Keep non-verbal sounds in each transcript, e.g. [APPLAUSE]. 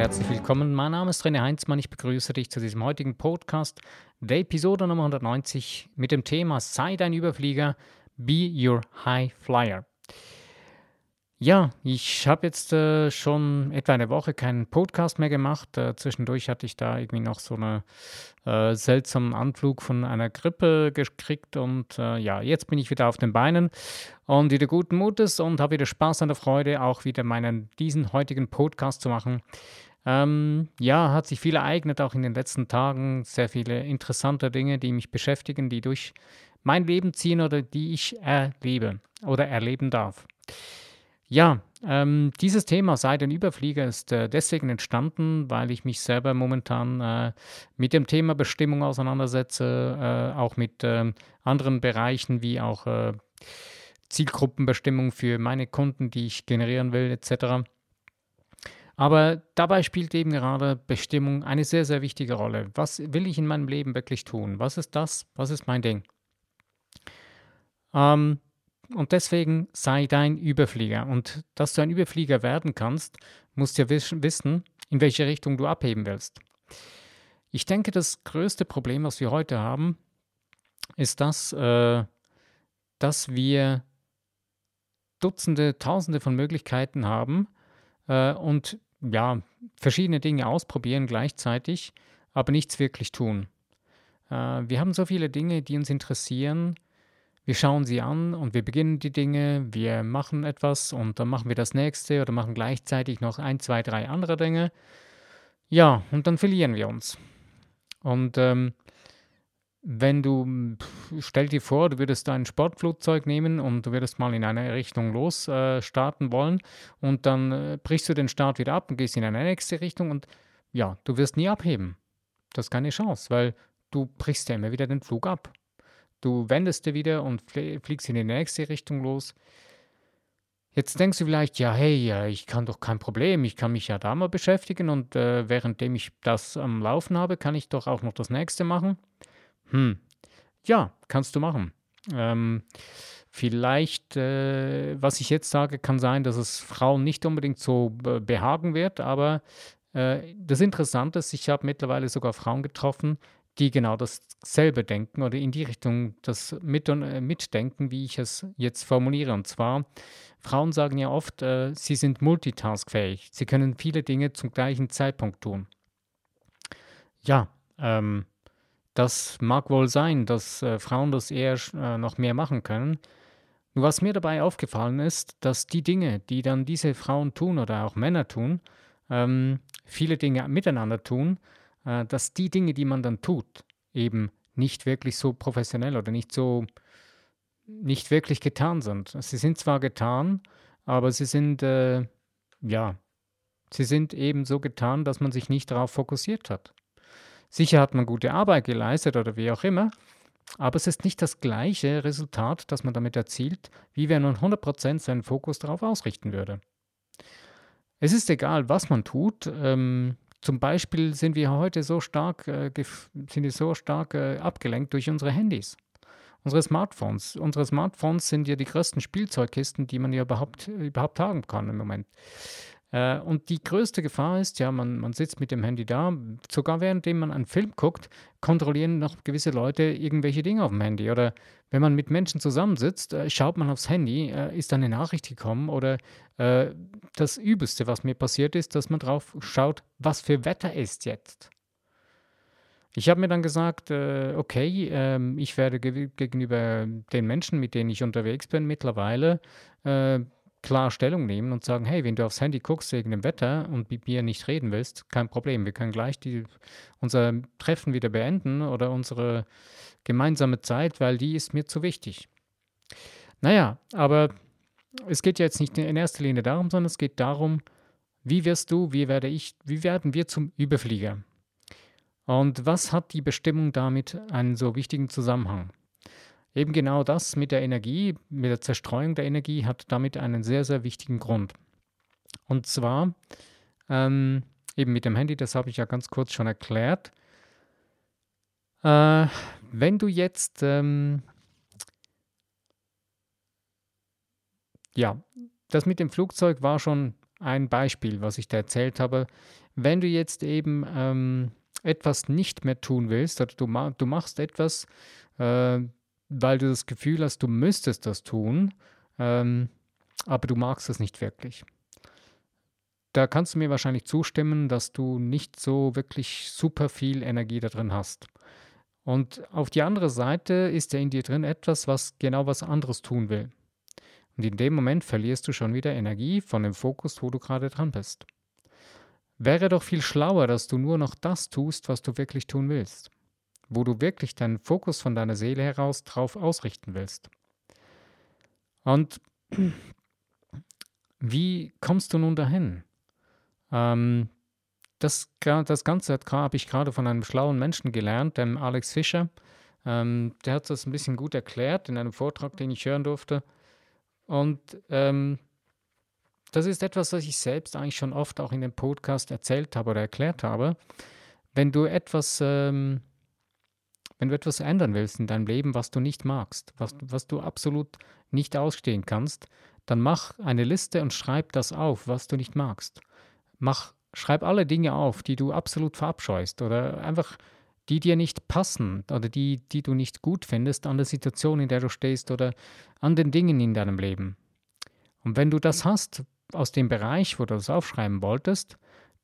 herzlich willkommen. Mein Name ist René Heinzmann. Ich begrüße dich zu diesem heutigen Podcast, der Episode Nummer 190 mit dem Thema Sei dein Überflieger, Be Your High Flyer. Ja, ich habe jetzt äh, schon etwa eine Woche keinen Podcast mehr gemacht. Äh, zwischendurch hatte ich da irgendwie noch so einen äh, seltsamen Anflug von einer Grippe gekriegt und äh, ja, jetzt bin ich wieder auf den Beinen und wieder guten Mutes und habe wieder Spaß an der Freude, auch wieder meinen diesen heutigen Podcast zu machen. Ähm, ja, hat sich viel ereignet, auch in den letzten Tagen. Sehr viele interessante Dinge, die mich beschäftigen, die durch mein Leben ziehen oder die ich erlebe oder erleben darf. Ja, ähm, dieses Thema Sei ein Überflieger ist äh, deswegen entstanden, weil ich mich selber momentan äh, mit dem Thema Bestimmung auseinandersetze, äh, auch mit ähm, anderen Bereichen wie auch äh, Zielgruppenbestimmung für meine Kunden, die ich generieren will, etc. Aber dabei spielt eben gerade Bestimmung eine sehr, sehr wichtige Rolle. Was will ich in meinem Leben wirklich tun? Was ist das? Was ist mein Ding? Ähm, und deswegen sei dein Überflieger. Und dass du ein Überflieger werden kannst, musst du ja wissen, in welche Richtung du abheben willst. Ich denke, das größte Problem, was wir heute haben, ist das, äh, dass wir Dutzende, Tausende von Möglichkeiten haben äh, und ja, verschiedene Dinge ausprobieren gleichzeitig, aber nichts wirklich tun. Äh, wir haben so viele Dinge, die uns interessieren, wir schauen sie an und wir beginnen die Dinge, wir machen etwas und dann machen wir das nächste oder machen gleichzeitig noch ein, zwei, drei andere Dinge. Ja, und dann verlieren wir uns. Und ähm, wenn du, stell dir vor, du würdest ein Sportflugzeug nehmen und du würdest mal in eine Richtung los äh, wollen und dann äh, brichst du den Start wieder ab und gehst in eine nächste Richtung und ja, du wirst nie abheben. Das ist keine Chance, weil du brichst ja immer wieder den Flug ab. Du wendest dir wieder und fliegst in die nächste Richtung los. Jetzt denkst du vielleicht, ja, hey, ich kann doch kein Problem, ich kann mich ja da mal beschäftigen und äh, währenddem ich das am Laufen habe, kann ich doch auch noch das nächste machen. Hm, ja, kannst du machen. Ähm, vielleicht, äh, was ich jetzt sage, kann sein, dass es Frauen nicht unbedingt so behagen wird, aber äh, das Interessante ist, ich habe mittlerweile sogar Frauen getroffen, die genau dasselbe denken oder in die Richtung das mit und, äh, mitdenken, wie ich es jetzt formuliere. Und zwar, Frauen sagen ja oft, äh, sie sind multitaskfähig. Sie können viele Dinge zum gleichen Zeitpunkt tun. Ja, ähm, das mag wohl sein, dass äh, Frauen das eher äh, noch mehr machen können. Nur was mir dabei aufgefallen ist, dass die Dinge, die dann diese Frauen tun oder auch Männer tun, ähm, viele Dinge miteinander tun, äh, dass die Dinge, die man dann tut, eben nicht wirklich so professionell oder nicht so, nicht wirklich getan sind. Sie sind zwar getan, aber sie sind, äh, ja, sie sind eben so getan, dass man sich nicht darauf fokussiert hat. Sicher hat man gute Arbeit geleistet oder wie auch immer, aber es ist nicht das gleiche Resultat, das man damit erzielt, wie wenn man 100% seinen Fokus darauf ausrichten würde. Es ist egal, was man tut, ähm, zum Beispiel sind wir heute so stark, äh, sind wir so stark äh, abgelenkt durch unsere Handys, unsere Smartphones. Unsere Smartphones sind ja die größten Spielzeugkisten, die man ja überhaupt, überhaupt haben kann im Moment. Äh, und die größte Gefahr ist, ja, man, man sitzt mit dem Handy da, sogar währenddem man einen Film guckt, kontrollieren noch gewisse Leute irgendwelche Dinge auf dem Handy. Oder wenn man mit Menschen zusammensitzt, äh, schaut man aufs Handy, äh, ist eine Nachricht gekommen oder äh, das Übelste, was mir passiert ist, dass man drauf schaut, was für Wetter ist jetzt. Ich habe mir dann gesagt, äh, okay, ähm, ich werde ge gegenüber den Menschen, mit denen ich unterwegs bin, mittlerweile äh, klar Stellung nehmen und sagen, hey, wenn du aufs Handy guckst wegen dem Wetter und mit mir nicht reden willst, kein Problem. Wir können gleich die, unser Treffen wieder beenden oder unsere gemeinsame Zeit, weil die ist mir zu wichtig. Naja, aber es geht ja jetzt nicht in erster Linie darum, sondern es geht darum, wie wirst du, wie werde ich, wie werden wir zum Überflieger? Und was hat die Bestimmung damit einen so wichtigen Zusammenhang? Eben genau das mit der Energie, mit der Zerstreuung der Energie hat damit einen sehr, sehr wichtigen Grund. Und zwar ähm, eben mit dem Handy, das habe ich ja ganz kurz schon erklärt. Äh, wenn du jetzt, ähm, ja, das mit dem Flugzeug war schon ein Beispiel, was ich da erzählt habe. wenn du jetzt eben ähm, etwas nicht mehr tun willst oder du, ma du machst etwas, äh, weil du das Gefühl hast, du müsstest das tun, ähm, aber du magst es nicht wirklich. Da kannst du mir wahrscheinlich zustimmen, dass du nicht so wirklich super viel Energie da drin hast. Und auf die andere Seite ist ja in dir drin etwas, was genau was anderes tun will. Und in dem Moment verlierst du schon wieder Energie von dem Fokus, wo du gerade dran bist. Wäre doch viel schlauer, dass du nur noch das tust, was du wirklich tun willst, wo du wirklich deinen Fokus von deiner Seele heraus drauf ausrichten willst. Und [CLEARS THROAT] wie kommst du nun dahin? Ähm, das, das Ganze habe ich gerade von einem schlauen Menschen gelernt, dem Alex Fischer. Ähm, der hat das ein bisschen gut erklärt in einem Vortrag, den ich hören durfte. Und ähm, das ist etwas, was ich selbst eigentlich schon oft auch in dem Podcast erzählt habe oder erklärt habe. Wenn du etwas, ähm, wenn du etwas ändern willst in deinem Leben, was du nicht magst, was, was du absolut nicht ausstehen kannst, dann mach eine Liste und schreib das auf, was du nicht magst. Mach schreib alle Dinge auf, die du absolut verabscheust oder einfach die dir nicht passen oder die, die du nicht gut findest an der Situation, in der du stehst oder an den Dingen in deinem Leben. Und wenn du das hast aus dem Bereich, wo du das aufschreiben wolltest,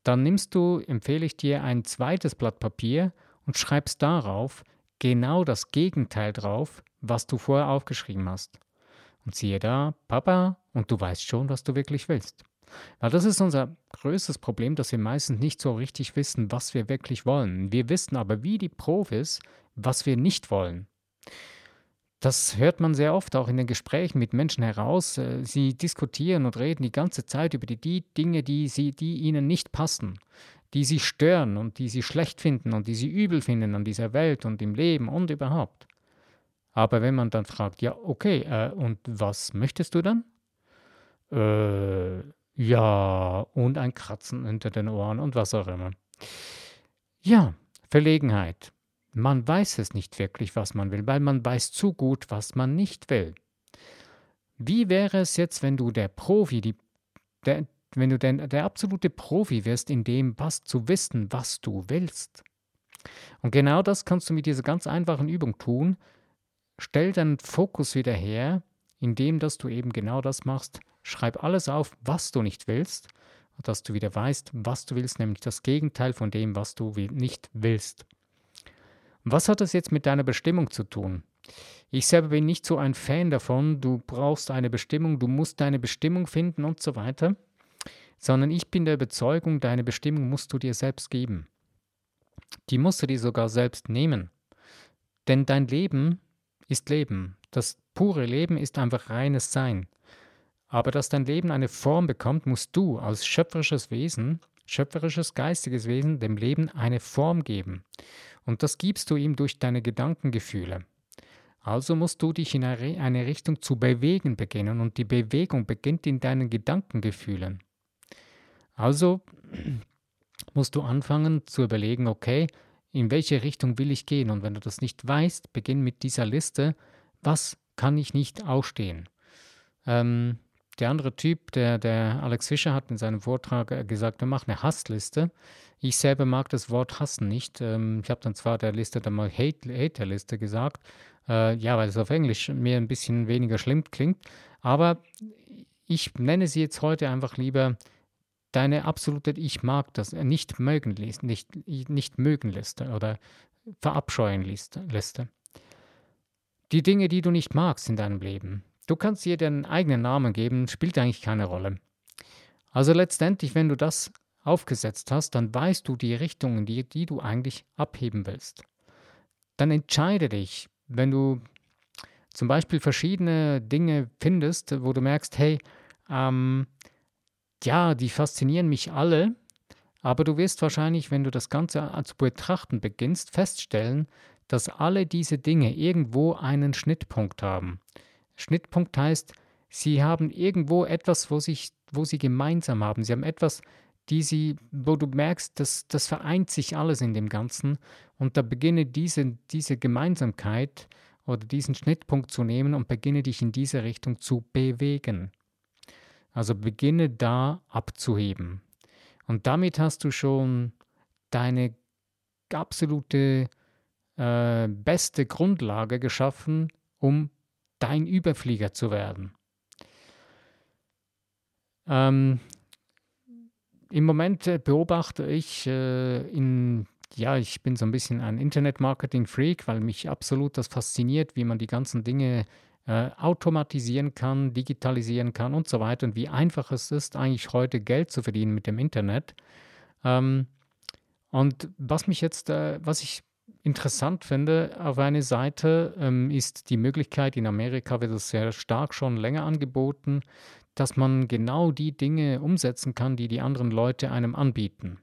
dann nimmst du, empfehle ich dir, ein zweites Blatt Papier und schreibst darauf genau das Gegenteil drauf, was du vorher aufgeschrieben hast. Und siehe da, Papa, und du weißt schon, was du wirklich willst. Weil das ist unser größtes Problem, dass wir meistens nicht so richtig wissen, was wir wirklich wollen. Wir wissen aber wie die Profis, was wir nicht wollen. Das hört man sehr oft auch in den Gesprächen mit Menschen heraus. Äh, sie diskutieren und reden die ganze Zeit über die, die Dinge, die, sie, die ihnen nicht passen, die sie stören und die sie schlecht finden und die sie übel finden an dieser Welt und im Leben und überhaupt. Aber wenn man dann fragt, ja, okay, äh, und was möchtest du dann? Äh, ja, und ein Kratzen hinter den Ohren und was auch immer. Ja, Verlegenheit. Man weiß es nicht wirklich, was man will, weil man weiß zu gut, was man nicht will. Wie wäre es jetzt, wenn du der Profi, die, der, wenn du der, der absolute Profi wirst in dem, was zu wissen, was du willst? Und genau das kannst du mit dieser ganz einfachen Übung tun. Stell deinen Fokus wieder her, indem dass du eben genau das machst, Schreib alles auf, was du nicht willst, dass du wieder weißt, was du willst, nämlich das Gegenteil von dem, was du nicht willst. Was hat das jetzt mit deiner Bestimmung zu tun? Ich selber bin nicht so ein Fan davon, du brauchst eine Bestimmung, du musst deine Bestimmung finden und so weiter, sondern ich bin der Überzeugung, deine Bestimmung musst du dir selbst geben. Die musst du dir sogar selbst nehmen. Denn dein Leben ist Leben. Das pure Leben ist einfach reines Sein. Aber dass dein Leben eine Form bekommt, musst du als schöpferisches Wesen, schöpferisches geistiges Wesen, dem Leben eine Form geben. Und das gibst du ihm durch deine Gedankengefühle. Also musst du dich in eine Richtung zu bewegen beginnen und die Bewegung beginnt in deinen Gedankengefühlen. Also musst du anfangen zu überlegen, okay, in welche Richtung will ich gehen? Und wenn du das nicht weißt, beginn mit dieser Liste, was kann ich nicht ausstehen? Ähm, der andere Typ, der, der Alex Fischer hat in seinem Vortrag äh, gesagt, er macht eine Hassliste. Ich selber mag das Wort hassen nicht. Ähm, ich habe dann zwar der Liste dann mal Hate, Hater-Liste gesagt, äh, ja, weil es auf Englisch mir ein bisschen weniger schlimm klingt, aber ich nenne sie jetzt heute einfach lieber deine absolute Ich mag das äh, nicht mögen Liste, nicht, nicht mögen Liste oder verabscheuen Liste. Die Dinge, die du nicht magst in deinem Leben, Du kannst ihr den eigenen Namen geben, spielt eigentlich keine Rolle. Also letztendlich, wenn du das aufgesetzt hast, dann weißt du die Richtungen, die, die du eigentlich abheben willst. Dann entscheide dich, wenn du zum Beispiel verschiedene Dinge findest, wo du merkst, hey, ähm, ja, die faszinieren mich alle, aber du wirst wahrscheinlich, wenn du das Ganze zu betrachten beginnst, feststellen, dass alle diese Dinge irgendwo einen Schnittpunkt haben. Schnittpunkt heißt, sie haben irgendwo etwas, wo, sich, wo sie gemeinsam haben. Sie haben etwas, die sie, wo du merkst, dass das vereint sich alles in dem Ganzen und da beginne diese, diese Gemeinsamkeit oder diesen Schnittpunkt zu nehmen und beginne dich in diese Richtung zu bewegen. Also beginne da abzuheben. Und damit hast du schon deine absolute äh, beste Grundlage geschaffen, um dein Überflieger zu werden. Ähm, Im Moment äh, beobachte ich äh, in, ja, ich bin so ein bisschen ein Internet-Marketing-Freak, weil mich absolut das fasziniert, wie man die ganzen Dinge äh, automatisieren kann, digitalisieren kann und so weiter und wie einfach es ist, eigentlich heute Geld zu verdienen mit dem Internet. Ähm, und was mich jetzt, äh, was ich interessant finde auf eine Seite, ähm, ist die Möglichkeit, in Amerika wird es sehr stark schon länger angeboten, dass man genau die Dinge umsetzen kann, die die anderen Leute einem anbieten,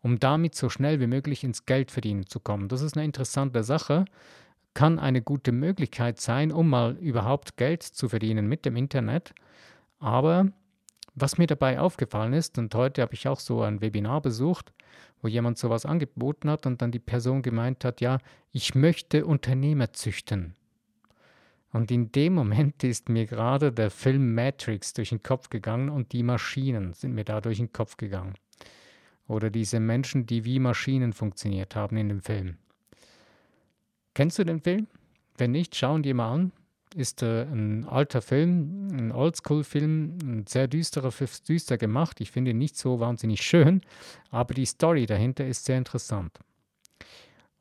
um damit so schnell wie möglich ins Geld verdienen zu kommen. Das ist eine interessante Sache, kann eine gute Möglichkeit sein, um mal überhaupt Geld zu verdienen mit dem Internet. Aber was mir dabei aufgefallen ist, und heute habe ich auch so ein Webinar besucht, wo jemand sowas angeboten hat und dann die Person gemeint hat, ja, ich möchte Unternehmer züchten. Und in dem Moment ist mir gerade der Film Matrix durch den Kopf gegangen und die Maschinen sind mir da durch den Kopf gegangen. Oder diese Menschen, die wie Maschinen funktioniert haben in dem Film. Kennst du den Film? Wenn nicht, schauen dir mal an. Ist äh, ein alter Film, ein Oldschool-Film, ein sehr düsterer, düster gemacht. Ich finde ihn nicht so wahnsinnig schön, aber die Story dahinter ist sehr interessant.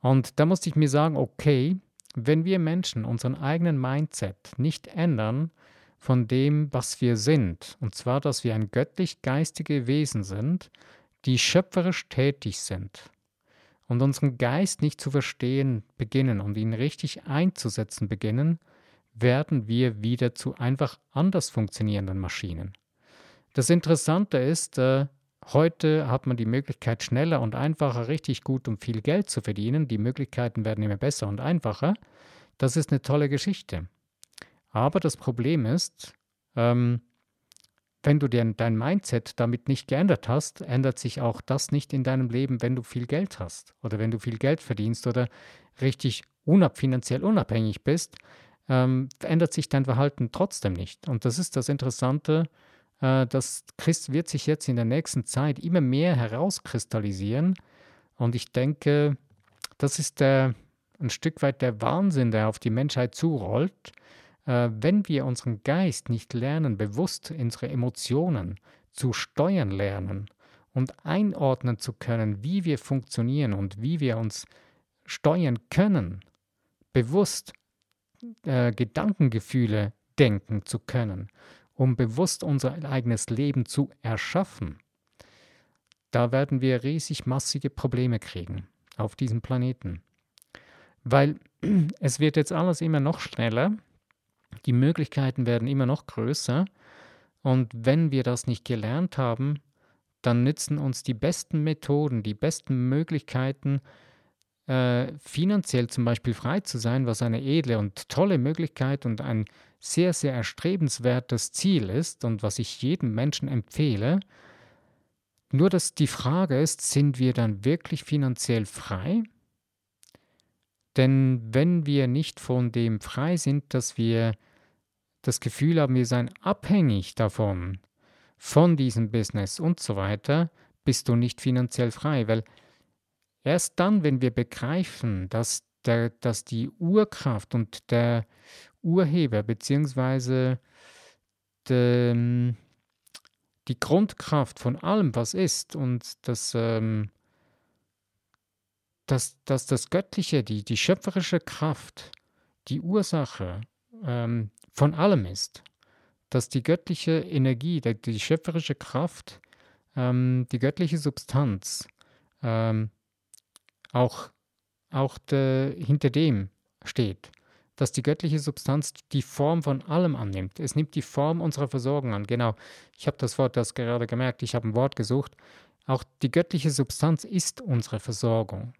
Und da musste ich mir sagen, okay, wenn wir Menschen unseren eigenen Mindset nicht ändern von dem, was wir sind, und zwar, dass wir ein göttlich-geistige Wesen sind, die schöpferisch tätig sind, und unseren Geist nicht zu verstehen beginnen und ihn richtig einzusetzen beginnen, werden wir wieder zu einfach anders funktionierenden Maschinen. Das Interessante ist, äh, heute hat man die Möglichkeit, schneller und einfacher richtig gut und viel Geld zu verdienen. Die Möglichkeiten werden immer besser und einfacher. Das ist eine tolle Geschichte. Aber das Problem ist, ähm, wenn du dir dein Mindset damit nicht geändert hast, ändert sich auch das nicht in deinem Leben, wenn du viel Geld hast oder wenn du viel Geld verdienst oder richtig unab finanziell unabhängig bist, ähm, ändert sich dein Verhalten trotzdem nicht. Und das ist das Interessante, äh, das Christ wird sich jetzt in der nächsten Zeit immer mehr herauskristallisieren. Und ich denke, das ist der, ein Stück weit der Wahnsinn, der auf die Menschheit zurollt wenn wir unseren Geist nicht lernen, bewusst unsere Emotionen zu steuern lernen und einordnen zu können, wie wir funktionieren und wie wir uns steuern können, bewusst äh, Gedankengefühle denken zu können, um bewusst unser eigenes Leben zu erschaffen, da werden wir riesig massige Probleme kriegen auf diesem Planeten. Weil [CLEARS THROAT] es wird jetzt alles immer noch schneller die Möglichkeiten werden immer noch größer. Und wenn wir das nicht gelernt haben, dann nützen uns die besten Methoden, die besten Möglichkeiten, äh, finanziell zum Beispiel frei zu sein, was eine edle und tolle Möglichkeit und ein sehr, sehr erstrebenswertes Ziel ist und was ich jedem Menschen empfehle. Nur dass die Frage ist, sind wir dann wirklich finanziell frei? Denn wenn wir nicht von dem frei sind, dass wir das Gefühl haben, wir seien abhängig davon, von diesem Business und so weiter, bist du nicht finanziell frei, weil erst dann, wenn wir begreifen, dass, der, dass die Urkraft und der Urheber beziehungsweise die, Grundkraft von allem, was ist und das, ähm, dass, dass das Göttliche, die, die schöpferische Kraft, die Ursache ähm, von allem ist, dass die göttliche Energie, die, schöpferische Kraft, ähm, die göttliche Substanz ähm, auch, auch de, hinter dem steht, dass die göttliche Substanz die Form von allem annimmt. Es nimmt die Form unserer Versorgung an. Genau, ich habe das Wort das gerade gemerkt, ich habe ein Wort gesucht. Auch die göttliche Substanz ist unsere Versorgung.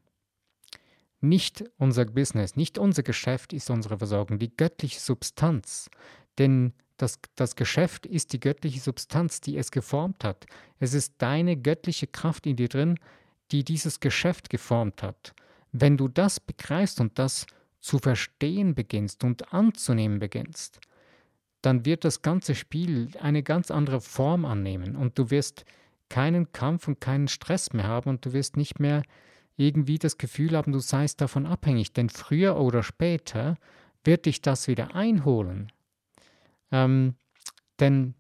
Nicht unser Business, nicht unser Geschäft ist unsere Versorgung, die göttliche Substanz. Denn das, das Geschäft ist die göttliche Substanz, die es geformt hat. Es ist deine göttliche Kraft in dir drin, die dieses Geschäft geformt hat. Wenn du das begreifst und das zu verstehen beginnst und anzunehmen beginnst, dann wird das ganze Spiel eine ganz andere Form annehmen und du wirst keinen Kampf und keinen Stress mehr haben und du wirst nicht mehr irgendwie das Gefühl haben, du seist davon abhängig, denn früher oder später wird dich das wieder einholen. Ähm, denn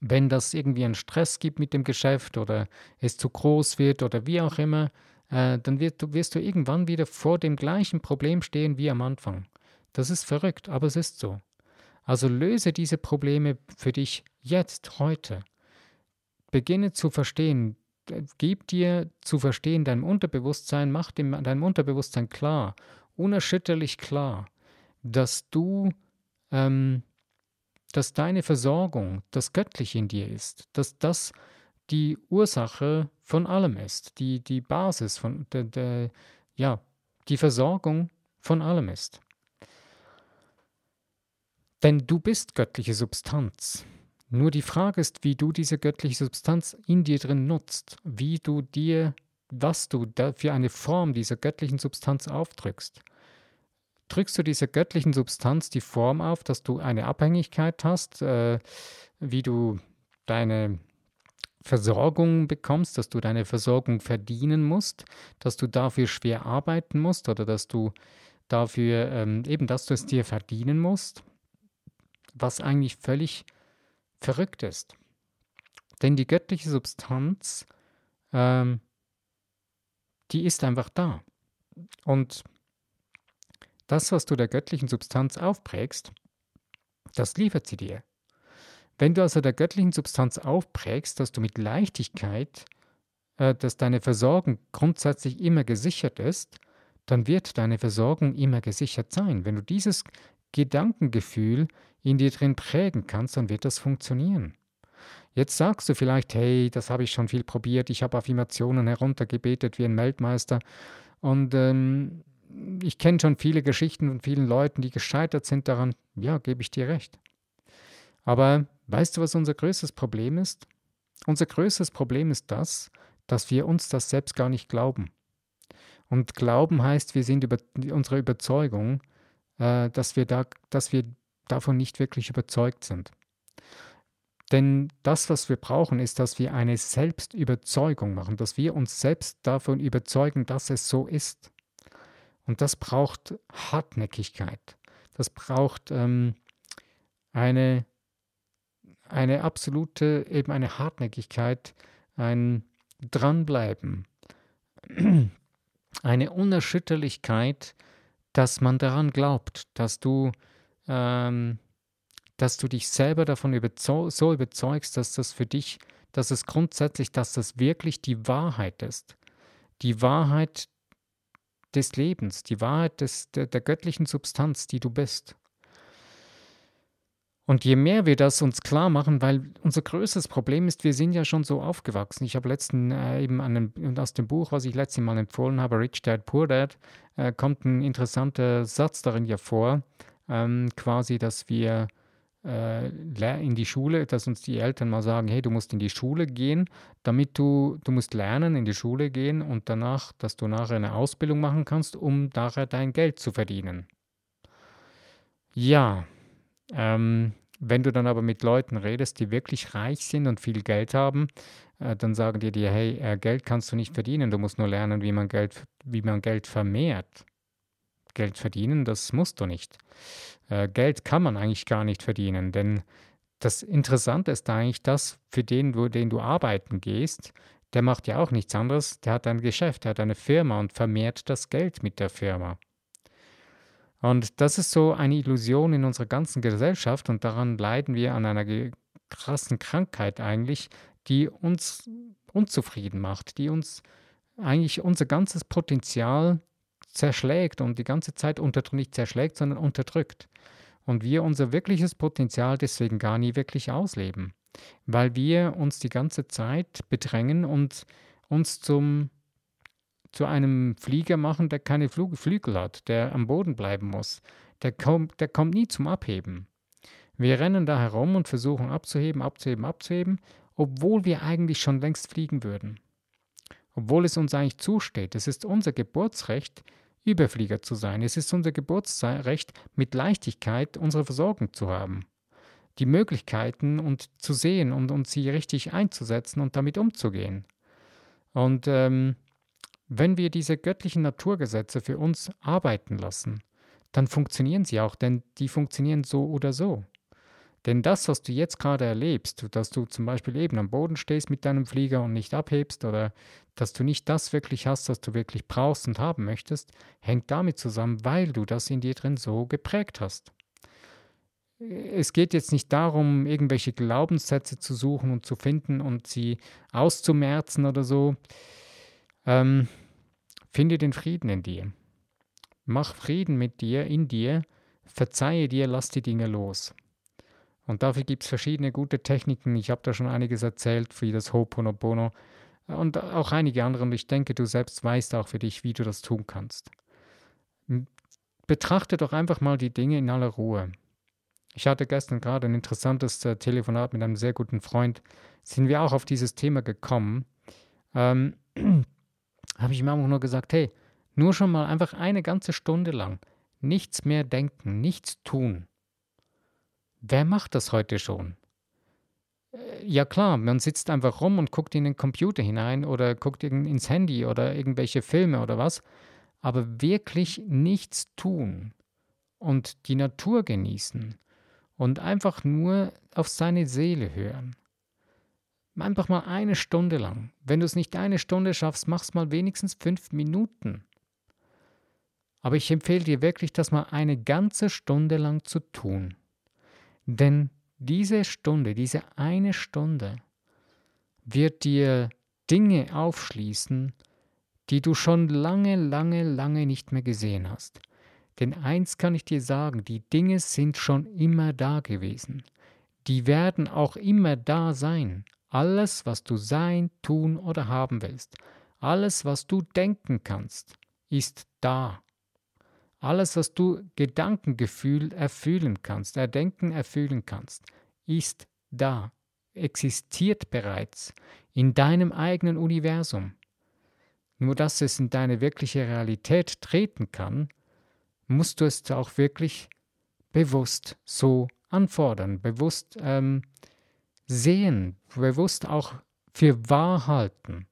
wenn das irgendwie einen Stress gibt mit dem Geschäft oder es zu groß wird oder wie auch immer, äh, dann wird, wirst du irgendwann wieder vor dem gleichen Problem stehen wie am Anfang. Das ist verrückt, aber es ist so. Also löse diese Probleme für dich jetzt, heute. Beginne zu verstehen, gib dir zu verstehen, deinem Unterbewusstsein, mach dem, deinem Unterbewusstsein klar, unerschütterlich klar, dass du, ähm, dass deine Versorgung das Göttliche in dir ist, dass das die Ursache von allem ist, die, die Basis von der, der, ja, die Versorgung von allem ist. Denn du bist göttliche Substanz. Nur die Frage ist, wie du diese göttliche Substanz in dir drin nutzt, wie du dir, was du für eine Form dieser göttlichen Substanz aufdrückst. Drückst du dieser göttlichen Substanz die Form auf, dass du eine Abhängigkeit hast, äh, wie du deine Versorgung bekommst, dass du deine Versorgung verdienen musst, dass du dafür schwer arbeiten musst oder dass du dafür ähm, eben, dass du es dir verdienen musst was eigentlich völlig verrückt ist. Denn die göttliche Substanz, ähm, die ist einfach da. Und das, was du der göttlichen Substanz aufprägst, das liefert sie dir. Wenn du also der göttlichen Substanz aufprägst, dass du mit Leichtigkeit, äh, dass deine Versorgung grundsätzlich immer gesichert ist, dann wird deine Versorgung immer gesichert sein. Wenn du dieses Gedankengefühl in dir drin prägen kannst, dann wird das funktionieren. Jetzt sagst du vielleicht, hey, das habe ich schon viel probiert, ich habe Affirmationen heruntergebetet wie ein Weltmeister und ähm, ich kenne schon viele Geschichten von vielen Leuten, die gescheitert sind daran. Ja, gebe ich dir recht. Aber weißt du, was unser größtes Problem ist? Unser größtes Problem ist das, dass wir uns das selbst gar nicht glauben. Und Glauben heißt, wir sind über unsere Überzeugung, äh, dass, wir da, dass wir davon nicht wirklich überzeugt sind. Denn das, was wir brauchen, ist, dass wir eine Selbstüberzeugung machen, dass wir uns selbst davon überzeugen, dass es so ist. Und das braucht Hartnäckigkeit. Das braucht ähm, eine, eine absolute, eben eine Hartnäckigkeit, ein Dranbleiben, [CLEARS THROAT] eine Unerschütterlichkeit, dass man daran glaubt, dass du ähm, dass du dich selber davon überzeug so überzeugst, dass das für dich, dass es grundsätzlich, dass das wirklich die Wahrheit ist. Die Wahrheit des Lebens, die Wahrheit des, der, der göttlichen Substanz, die du bist. Und je mehr wir das uns klar machen, weil unser größtes Problem ist, wir sind ja schon so aufgewachsen. Ich habe letzten äh, eben einem, aus dem Buch, was ich letztes Mal empfohlen habe, Rich Dad Poor Dad, äh, kommt ein interessanter Satz darin ja vor, ähm, quasi, dass wir äh, in die Schule, dass uns die Eltern mal sagen, hey, du musst in die Schule gehen, damit du, du musst lernen, in die Schule gehen und danach, dass du nachher eine Ausbildung machen kannst, um nachher dein Geld zu verdienen. Ja, ähm, wenn du dann aber mit Leuten redest, die wirklich reich sind und viel Geld haben, äh, dann sagen die dir, hey, äh, Geld kannst du nicht verdienen, du musst nur lernen, wie man Geld, wie man Geld vermehrt. Geld verdienen, das musst du nicht. Äh, Geld kann man eigentlich gar nicht verdienen, denn das Interessante ist eigentlich, dass für den, wo, den du arbeiten gehst, der macht ja auch nichts anderes, der hat ein Geschäft, der hat eine Firma und vermehrt das Geld mit der Firma. Und das ist so eine Illusion in unserer ganzen Gesellschaft und daran leiden wir an einer krassen Krankheit eigentlich, die uns unzufrieden macht, die uns eigentlich unser ganzes Potenzial zerschlägt und die ganze Zeit unter, nicht zerschlägt, sondern unterdrückt. Und wir unser wirkliches Potenzial deswegen gar nie wirklich ausleben, weil wir uns die ganze Zeit bedrängen und uns zum, zu einem Flieger machen, der keine Flug Flügel hat, der am Boden bleiben muss. Der kommt, der kommt nie zum Abheben. Wir rennen da herum und versuchen abzuheben, abzuheben, abzuheben, obwohl wir eigentlich schon längst fliegen würden. Obwohl es uns eigentlich zusteht. Es ist unser Geburtsrecht, Überflieger zu sein. Es ist unser Geburtsrecht, mit Leichtigkeit unsere Versorgung zu haben. die Möglichkeiten und zu sehen und, und sie richtig einzusetzen und damit umzugehen. Und ähm, wenn wir diese göttlichen Naturgesetze für uns arbeiten lassen, dann funktionieren sie auch, denn die funktionieren so oder so. Denn das, was du jetzt gerade erlebst, dass du zum Beispiel eben am Boden stehst mit deinem Flieger und nicht abhebst oder dass du nicht das wirklich hast, was du wirklich brauchst und haben möchtest, hängt damit zusammen, weil du das in dir drin so geprägt hast. Es geht jetzt nicht darum, irgendwelche Glaubenssätze zu suchen und zu finden und sie auszumerzen oder so. Ähm, finde den Frieden in dir. Mach Frieden mit dir, in dir, verzeihe dir, lass die Dinge los. Und dafür gibt es verschiedene gute Techniken. Ich habe da schon einiges erzählt, wie das Ho'oponopono und auch einige andere. Und ich denke, du selbst weißt auch für dich, wie du das tun kannst. Betrachte doch einfach mal die Dinge in aller Ruhe. Ich hatte gestern gerade ein interessantes äh, Telefonat mit einem sehr guten Freund. Sind wir auch auf dieses Thema gekommen? Ähm, [CLEARS THROAT] habe ich ihm einfach nur gesagt, hey, nur schon mal einfach eine ganze Stunde lang nichts mehr denken, nichts tun. Wer macht das heute schon? Äh, ja klar, man sitzt einfach rum und guckt in den Computer hinein oder guckt ins Handy oder irgendwelche Filme oder was, aber wirklich nichts tun und die Natur genießen und einfach nur auf seine Seele hören. Einfach mal eine Stunde lang. Wenn du es nicht eine Stunde schaffst, mach es mal wenigstens fünf Minuten. Aber ich empfehle dir wirklich, das mal eine ganze Stunde lang zu tun. Denn diese Stunde, diese eine Stunde wird dir Dinge aufschließen, die du schon lange, lange, lange nicht mehr gesehen hast. Denn eins kann ich dir sagen, die Dinge sind schon immer da gewesen. Die werden auch immer da sein. Alles, was du sein, tun oder haben willst, alles, was du denken kannst, ist da. Alles, was du Gedankengefühl erfüllen kannst, erdenken, erfüllen kannst, ist da, existiert bereits in deinem eigenen Universum. Nur dass es in deine wirkliche Realität treten kann, musst du es auch wirklich bewusst so anfordern, bewusst ähm, sehen, bewusst auch für wahr halten.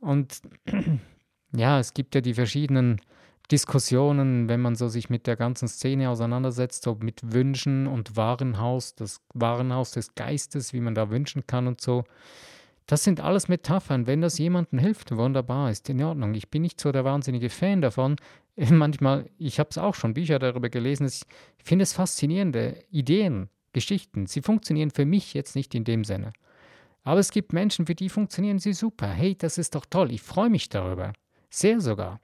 Und [CLEARS THROAT] ja, es gibt ja die verschiedenen Diskussionen, wenn man so sich mit der ganzen Szene auseinandersetzt, so mit Wünschen und Warenhaus, das Warenhaus des Geistes, wie man da wünschen kann und so. Das sind alles Metaphern. Wenn das jemandem hilft, wunderbar, ist in Ordnung. Ich bin nicht so der wahnsinnige Fan davon. [LAUGHS] Manchmal, ich habe es auch schon Bücher darüber gelesen, ich finde es faszinierende Ideen, Geschichten. Sie funktionieren für mich jetzt nicht in dem Sinne. Aber es gibt Menschen, für die funktionieren sie super. Hey, das ist doch toll. Ich freue mich darüber. Sehr sogar.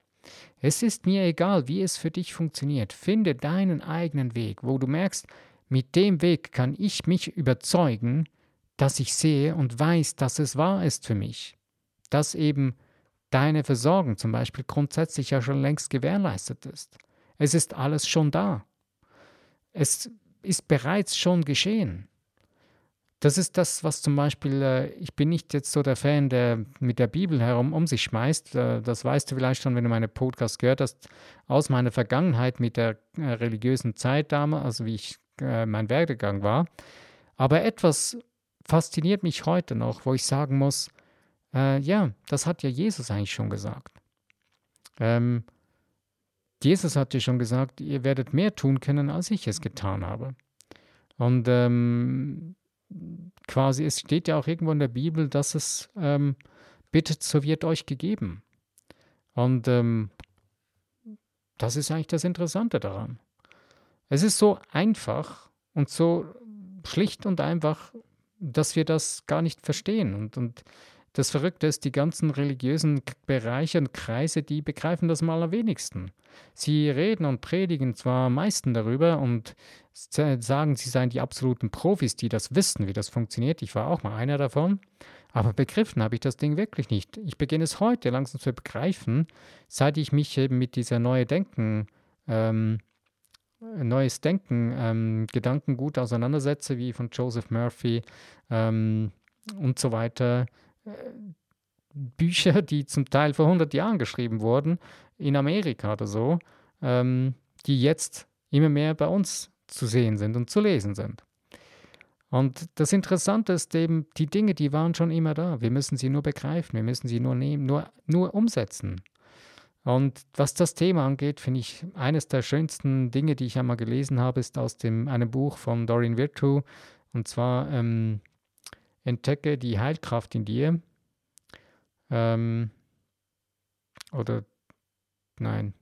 Es ist mir egal, wie es für dich funktioniert. Finde deinen eigenen Weg, wo du merkst, mit dem Weg kann ich mich überzeugen, dass ich sehe und weiß, dass es wahr ist für mich. Dass eben deine Versorgung zum Beispiel grundsätzlich ja schon längst gewährleistet ist. Es ist alles schon da. Es ist bereits schon geschehen. Das ist das, was zum Beispiel, äh, ich bin nicht jetzt so der Fan, der mit der Bibel herum um sich schmeißt. Äh, das weißt du vielleicht schon, wenn du meine Podcast gehört hast, aus meiner Vergangenheit mit der äh, religiösen Zeit damals, also wie ich mein Werdegang war. Aber etwas fasziniert mich heute noch, wo ich sagen muss, äh, ja, das hat ja Jesus eigentlich schon gesagt. Ähm, Jesus hat ja schon gesagt, ihr werdet mehr tun können, als ich es getan habe. Und ähm, quasi, es steht ja auch irgendwo in der Bibel, dass es ähm, bittet, so wird euch gegeben. Und ähm, das ist eigentlich das Interessante daran. Es ist so einfach und so schlicht und einfach, dass wir das gar nicht verstehen. Und, und das Verrückte ist, die ganzen religiösen Bereiche und Kreise, die begreifen das am wenigsten. Sie reden und predigen zwar am meisten darüber und sagen, sie seien die absoluten Profis, die das wissen, wie das funktioniert. Ich war auch mal einer davon. Aber begriffen habe ich das Ding wirklich nicht. Ich beginne es heute langsam zu begreifen, seit ich mich eben mit dieser neue Denken, ähm, neues Denken, ähm, Gedankengut auseinandersetze, wie von Joseph Murphy ähm, und so weiter. Bücher, die zum Teil vor 100 Jahren geschrieben wurden, in Amerika oder so, ähm, die jetzt immer mehr bei uns zu sehen sind und zu lesen sind. Und das Interessante ist eben, die Dinge, die waren schon immer da. Wir müssen sie nur begreifen, wir müssen sie nur nehmen, nur, nur umsetzen. Und was das Thema angeht, finde ich, eines der schönsten Dinge, die ich einmal gelesen habe, ist aus dem, einem Buch von Doreen Virtue. Und zwar ähm, Entdecke die Heilkraft in dir. Ähm, oder nein.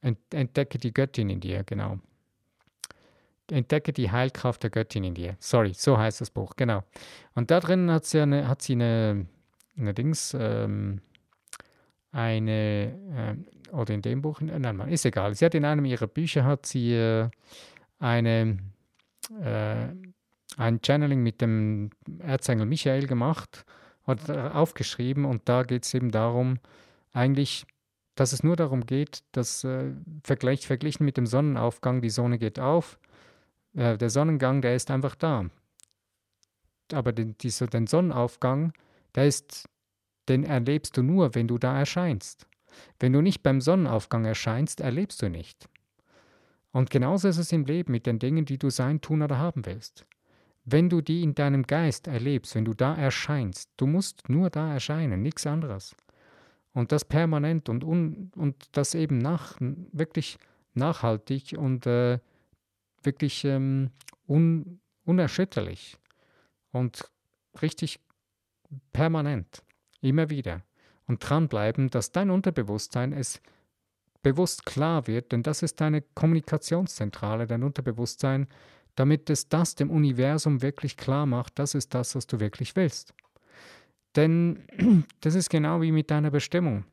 Entdecke die Göttin in dir, genau. Entdecke die Heilkraft der Göttin in dir. Sorry, so heißt das Buch, genau. Und da drin hat sie eine, hat sie eine, eine Dings, ähm, eine, äh, oder in dem Buch, nein, ist egal. Sie hat in einem ihrer Bücher hat sie äh, eine, äh, ein Channeling mit dem Erzengel Michael gemacht, hat aufgeschrieben und da geht es eben darum, eigentlich, dass es nur darum geht, dass äh, vergleich, verglichen mit dem Sonnenaufgang, die Sonne geht auf, äh, der Sonnengang, der ist einfach da. Aber den, dieser, den Sonnenaufgang, der ist den erlebst du nur, wenn du da erscheinst. Wenn du nicht beim Sonnenaufgang erscheinst, erlebst du nicht. Und genauso ist es im Leben mit den Dingen, die du sein, tun oder haben willst. Wenn du die in deinem Geist erlebst, wenn du da erscheinst, du musst nur da erscheinen, nichts anderes. Und das permanent und, un, und das eben nach, wirklich nachhaltig und äh, wirklich ähm, un, unerschütterlich und richtig permanent. Immer wieder. Und dranbleiben, dass dein Unterbewusstsein es bewusst klar wird, denn das ist deine Kommunikationszentrale, dein Unterbewusstsein, damit es das dem Universum wirklich klar macht, das ist das, was du wirklich willst. Denn [CLEARS THROAT] das ist genau wie mit deiner Bestimmung.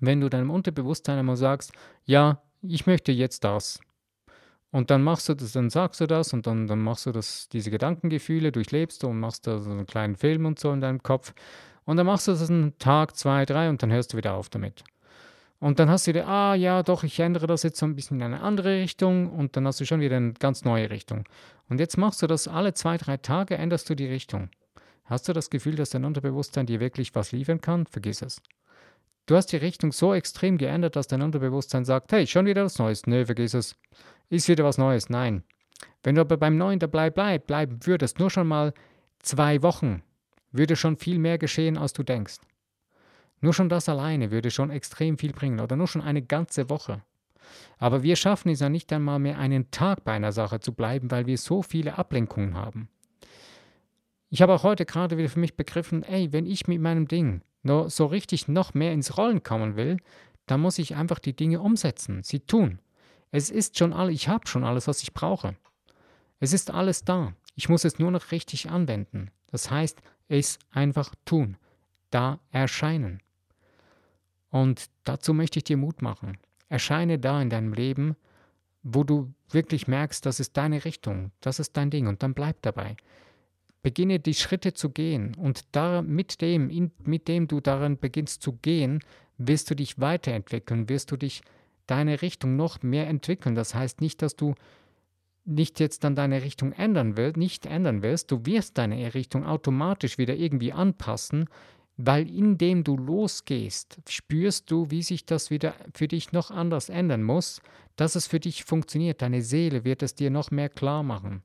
Wenn du deinem Unterbewusstsein einmal sagst, ja, ich möchte jetzt das, und dann machst du das, dann sagst du das und dann, dann machst du das, diese Gedankengefühle, durchlebst du und machst da so einen kleinen Film und so in deinem Kopf. Und dann machst du das einen Tag, zwei, drei und dann hörst du wieder auf damit. Und dann hast du wieder, ah ja, doch, ich ändere das jetzt so ein bisschen in eine andere Richtung und dann hast du schon wieder eine ganz neue Richtung. Und jetzt machst du das alle zwei, drei Tage, änderst du die Richtung. Hast du das Gefühl, dass dein Unterbewusstsein dir wirklich was liefern kann? Vergiss es. Du hast die Richtung so extrem geändert, dass dein Unterbewusstsein sagt, hey, schon wieder was Neues. Nö, vergiss es. Ist wieder was Neues. Nein. Wenn du aber beim Neuen dabei bleib, bleiben würdest, nur schon mal zwei Wochen, würde schon viel mehr geschehen, als du denkst. Nur schon das alleine würde schon extrem viel bringen oder nur schon eine ganze Woche. Aber wir schaffen es ja nicht einmal mehr einen Tag bei einer Sache zu bleiben, weil wir so viele Ablenkungen haben. Ich habe auch heute gerade wieder für mich begriffen, ey, wenn ich mit meinem Ding nur so richtig noch mehr ins Rollen kommen will, dann muss ich einfach die Dinge umsetzen, sie tun. Es ist schon alles, ich habe schon alles, was ich brauche. Es ist alles da. Ich muss es nur noch richtig anwenden. Das heißt, es einfach tun, da erscheinen. Und dazu möchte ich dir Mut machen. Erscheine da in deinem Leben, wo du wirklich merkst, das ist deine Richtung, das ist dein Ding und dann bleib dabei. Beginne die Schritte zu gehen und da mit dem, in, mit dem du daran beginnst zu gehen, wirst du dich weiterentwickeln, wirst du dich deine Richtung noch mehr entwickeln. Das heißt nicht, dass du nicht jetzt dann deine Richtung ändern willst, nicht ändern willst, du wirst deine Richtung automatisch wieder irgendwie anpassen, weil indem du losgehst, spürst du, wie sich das wieder für dich noch anders ändern muss, dass es für dich funktioniert. Deine Seele wird es dir noch mehr klar machen,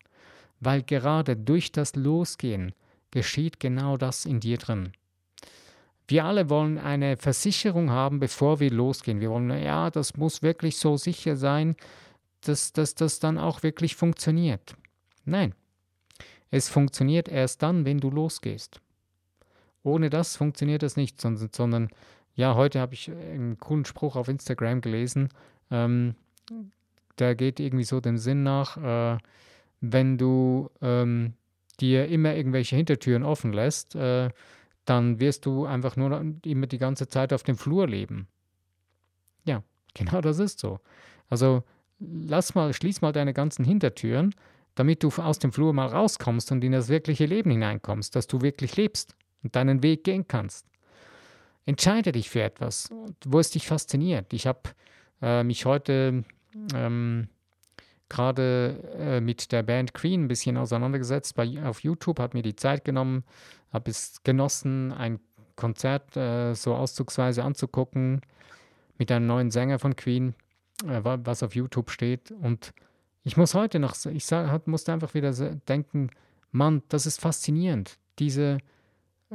weil gerade durch das Losgehen geschieht genau das in dir drin. Wir alle wollen eine Versicherung haben, bevor wir losgehen. Wir wollen, ja, das muss wirklich so sicher sein, dass, dass das dann auch wirklich funktioniert. Nein, es funktioniert erst dann, wenn du losgehst. Ohne das funktioniert es nicht, sondern, sondern ja, heute habe ich einen coolen Spruch auf Instagram gelesen, ähm, der geht irgendwie so dem Sinn nach, äh, wenn du ähm, dir immer irgendwelche Hintertüren offen lässt, äh, dann wirst du einfach nur immer die ganze Zeit auf dem Flur leben. Ja, [LAUGHS] genau das ist so. Also lass mal, schließ mal deine ganzen Hintertüren, damit du aus dem Flur mal rauskommst und in das wirkliche Leben hineinkommst, dass du wirklich lebst und deinen Weg gehen kannst. Entscheide dich für etwas, wo es dich fasziniert. Ich habe äh, mich heute ähm, gerade äh, mit der Band Queen ein bisschen auseinandergesetzt bei, auf YouTube, habe mir die Zeit genommen, habe es genossen, ein Konzert äh, so auszugsweise anzugucken mit einem neuen Sänger von Queen. Äh, was auf YouTube steht. Und Ich muss heute noch, ich sag, musste einfach wieder denken, Mann, das ist faszinierend. Diese,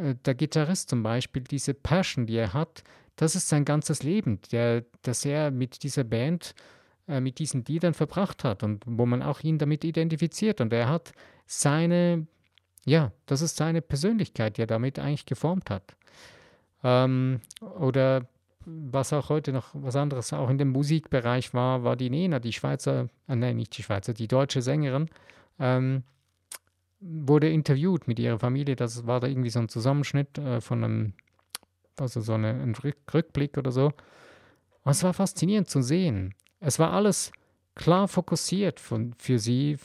der Gitarrist zum Beispiel, diese Passion, die er hat, das ist sein ganzes Leben, der, das er mit dieser Band, äh, mit diesen Liedern verbracht hat und wo man auch ihn damit identifiziert. Und er hat seine, ja, das ist seine Persönlichkeit, die er damit eigentlich geformt hat. Ähm, oder was auch heute noch was anderes auch in dem Musikbereich war, war die Nena, die Schweizer, äh, nein, nicht die Schweizer, die deutsche Sängerin, ähm, wurde interviewt mit ihrer Familie. Das war da irgendwie so ein Zusammenschnitt äh, von einem, also so eine, ein Rückblick oder so. Und es war faszinierend zu sehen. Es war alles klar fokussiert von, für sie,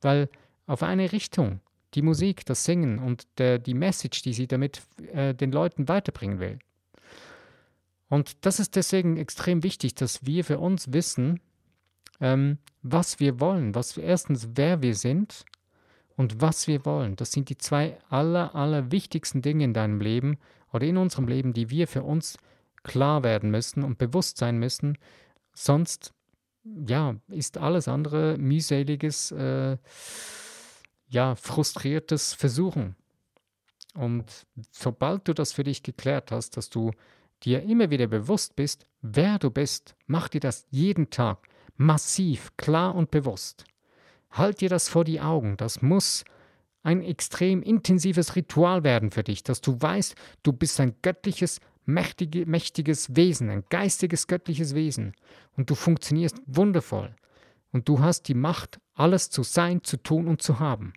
weil auf eine Richtung, die Musik, das Singen und der, die Message, die sie damit äh, den Leuten weiterbringen will. Und das ist deswegen extrem wichtig, dass wir für uns wissen, ähm, was wir wollen, was wir, erstens, wer wir sind und was wir wollen. Das sind die zwei aller, aller wichtigsten Dinge in deinem Leben oder in unserem Leben, die wir für uns klar werden müssen und bewusst sein müssen. Sonst, ja, ist alles andere mühseliges, äh, ja, frustriertes Versuchen. Und sobald du das für dich geklärt hast, dass du dir immer wieder bewusst bist, wer du bist, mach dir das jeden Tag massiv, klar und bewusst. Halt dir das vor die Augen, das muss ein extrem intensives Ritual werden für dich, dass du weißt, du bist ein göttliches, mächtige, mächtiges Wesen, ein geistiges, göttliches Wesen. Und du funktionierst wundervoll. Und du hast die Macht, alles zu sein, zu tun und zu haben.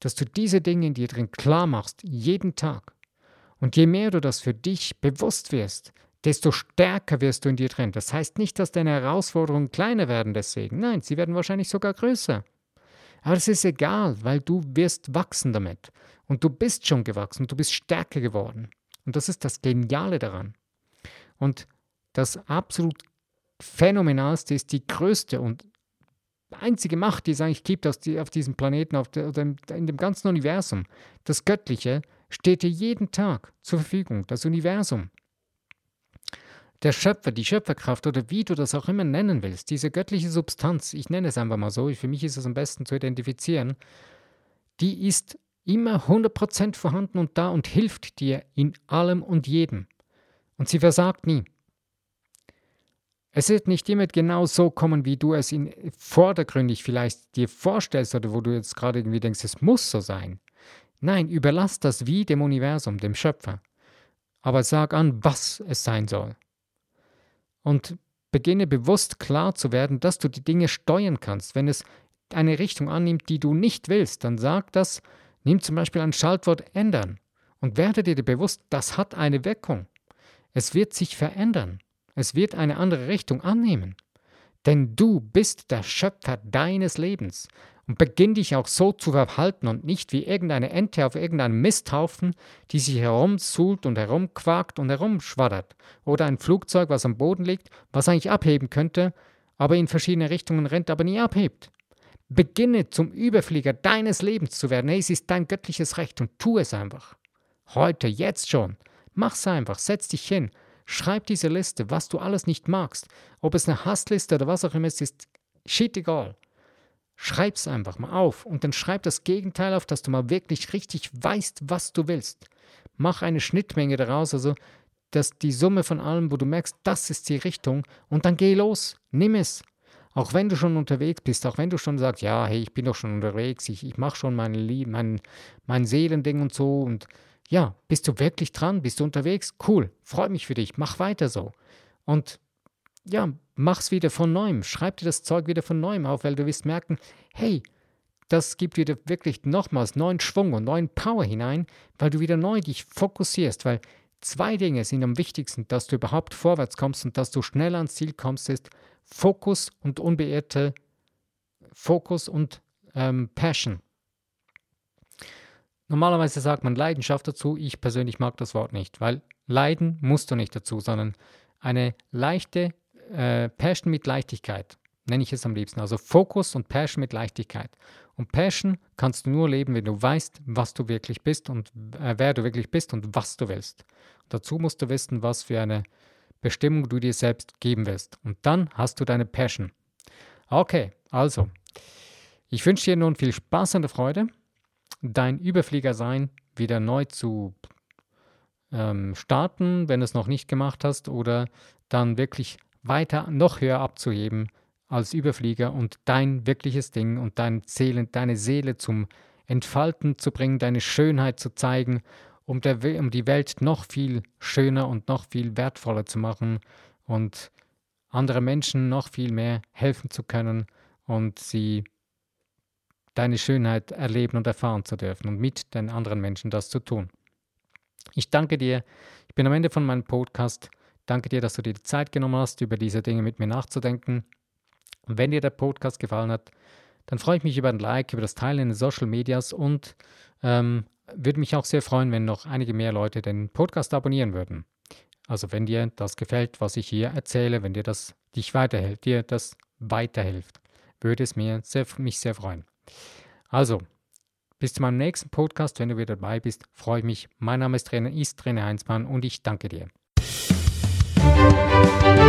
Dass du diese Dinge in dir drin klar machst, jeden Tag. Und je mehr du das für dich bewusst wirst, desto stärker wirst du in dir drin. Das heißt nicht, dass deine Herausforderungen kleiner werden deswegen. Nein, sie werden wahrscheinlich sogar größer. Aber es ist egal, weil du wirst wachsen damit. Und du bist schon gewachsen, du bist stärker geworden. Und das ist das Geniale daran. Und das absolut Phänomenalste ist die größte und einzige Macht, die es eigentlich gibt auf, diesem Planeten, auf der, in dem ganzen Universum. Das Göttliche steht dir jeden Tag zur Verfügung, das Universum. Der Schöpfer, die Schöpferkraft oder wie du das auch immer nennen willst, diese göttliche Substanz, ich nenne es einfach mal so, für mich ist es am besten zu identifizieren, die ist immer 100% vorhanden und da und hilft dir in allem und jedem. Und sie versagt nie. Es wird nicht immer genau so kommen, wie du es in vordergründig vielleicht dir vorstellst oder wo du jetzt gerade irgendwie denkst, es muss so sein. Nein, überlass das Wie dem Universum, dem Schöpfer. Aber sag an, was es sein soll. Und beginne bewusst klar zu werden, dass du die Dinge steuern kannst. Wenn es eine Richtung annimmt, die du nicht willst, dann sag das, nimm zum Beispiel ein Schaltwort ändern und werde dir bewusst, das hat eine Wirkung. Es wird sich verändern. Es wird eine andere Richtung annehmen. Denn du bist der Schöpfer deines Lebens und beginn dich auch so zu verhalten und nicht wie irgendeine Ente auf irgendeinem Misthaufen, die sich herumsuhlt und herumquakt und herumschwaddert. Oder ein Flugzeug, was am Boden liegt, was eigentlich abheben könnte, aber in verschiedene Richtungen rennt, aber nie abhebt. Beginne zum Überflieger deines Lebens zu werden. Es ist dein göttliches Recht und tu es einfach. Heute, jetzt schon. Mach's einfach, setz dich hin, schreib diese Liste, was du alles nicht magst. Ob es eine Hassliste oder was auch immer ist, ist shit egal. Schreib's einfach mal auf und dann schreib das Gegenteil auf, dass du mal wirklich richtig weißt, was du willst. Mach eine Schnittmenge daraus, also dass die Summe von allem, wo du merkst, das ist die Richtung und dann geh los, nimm es. Auch wenn du schon unterwegs bist, auch wenn du schon sagst, ja, hey, ich bin doch schon unterwegs, ich, ich mache schon mein, mein, mein Seelending und so und ja, bist du wirklich dran, bist du unterwegs? Cool, freut mich für dich, mach weiter so. Und ja, mach's wieder von neuem. Schreib dir das Zeug wieder von neuem auf, weil du wirst merken, hey, das gibt wieder wirklich nochmals neuen Schwung und neuen Power hinein, weil du wieder neu dich fokussierst, weil zwei Dinge sind am wichtigsten, dass du überhaupt vorwärts kommst und dass du schnell ans Ziel kommst, ist Fokus und unbeirrte Fokus und ähm, Passion. Normalerweise sagt man Leidenschaft dazu. Ich persönlich mag das Wort nicht, weil Leiden musst du nicht dazu, sondern eine leichte äh, Passion mit Leichtigkeit, nenne ich es am liebsten. Also Fokus und Passion mit Leichtigkeit. Und Passion kannst du nur leben, wenn du weißt, was du wirklich bist und äh, wer du wirklich bist und was du willst. Und dazu musst du wissen, was für eine Bestimmung du dir selbst geben willst. Und dann hast du deine Passion. Okay, also, Ich wünsche dir nun viel Spaß und Freude, dein Überflieger-Sein wieder neu zu ähm, starten, wenn du es noch nicht gemacht hast, oder dann wirklich weiter noch höher abzuheben als Überflieger und dein wirkliches Ding und dein Seele, deine Seele zum Entfalten zu bringen, deine Schönheit zu zeigen, um, der, um die Welt noch viel schöner und noch viel wertvoller zu machen und andere Menschen noch viel mehr helfen zu können und sie deine Schönheit erleben und erfahren zu dürfen und mit den anderen Menschen das zu tun. Ich danke dir. Ich bin am Ende von meinem Podcast. Danke dir, dass du dir die Zeit genommen hast, über diese Dinge mit mir nachzudenken. Und wenn dir der Podcast gefallen hat, dann freue ich mich über ein Like, über das Teilen in den Social Medias und ähm, würde mich auch sehr freuen, wenn noch einige mehr Leute den Podcast abonnieren würden. Also wenn dir das gefällt, was ich hier erzähle, wenn dir das dich weiterhilft, dir das weiterhilft, würde es mir sehr, mich sehr freuen. Also, bis zu meinem nächsten Podcast, wenn du wieder dabei bist, freue ich mich. Mein Name ist Trainer, ist Trainer Heinzmann und ich danke dir. Música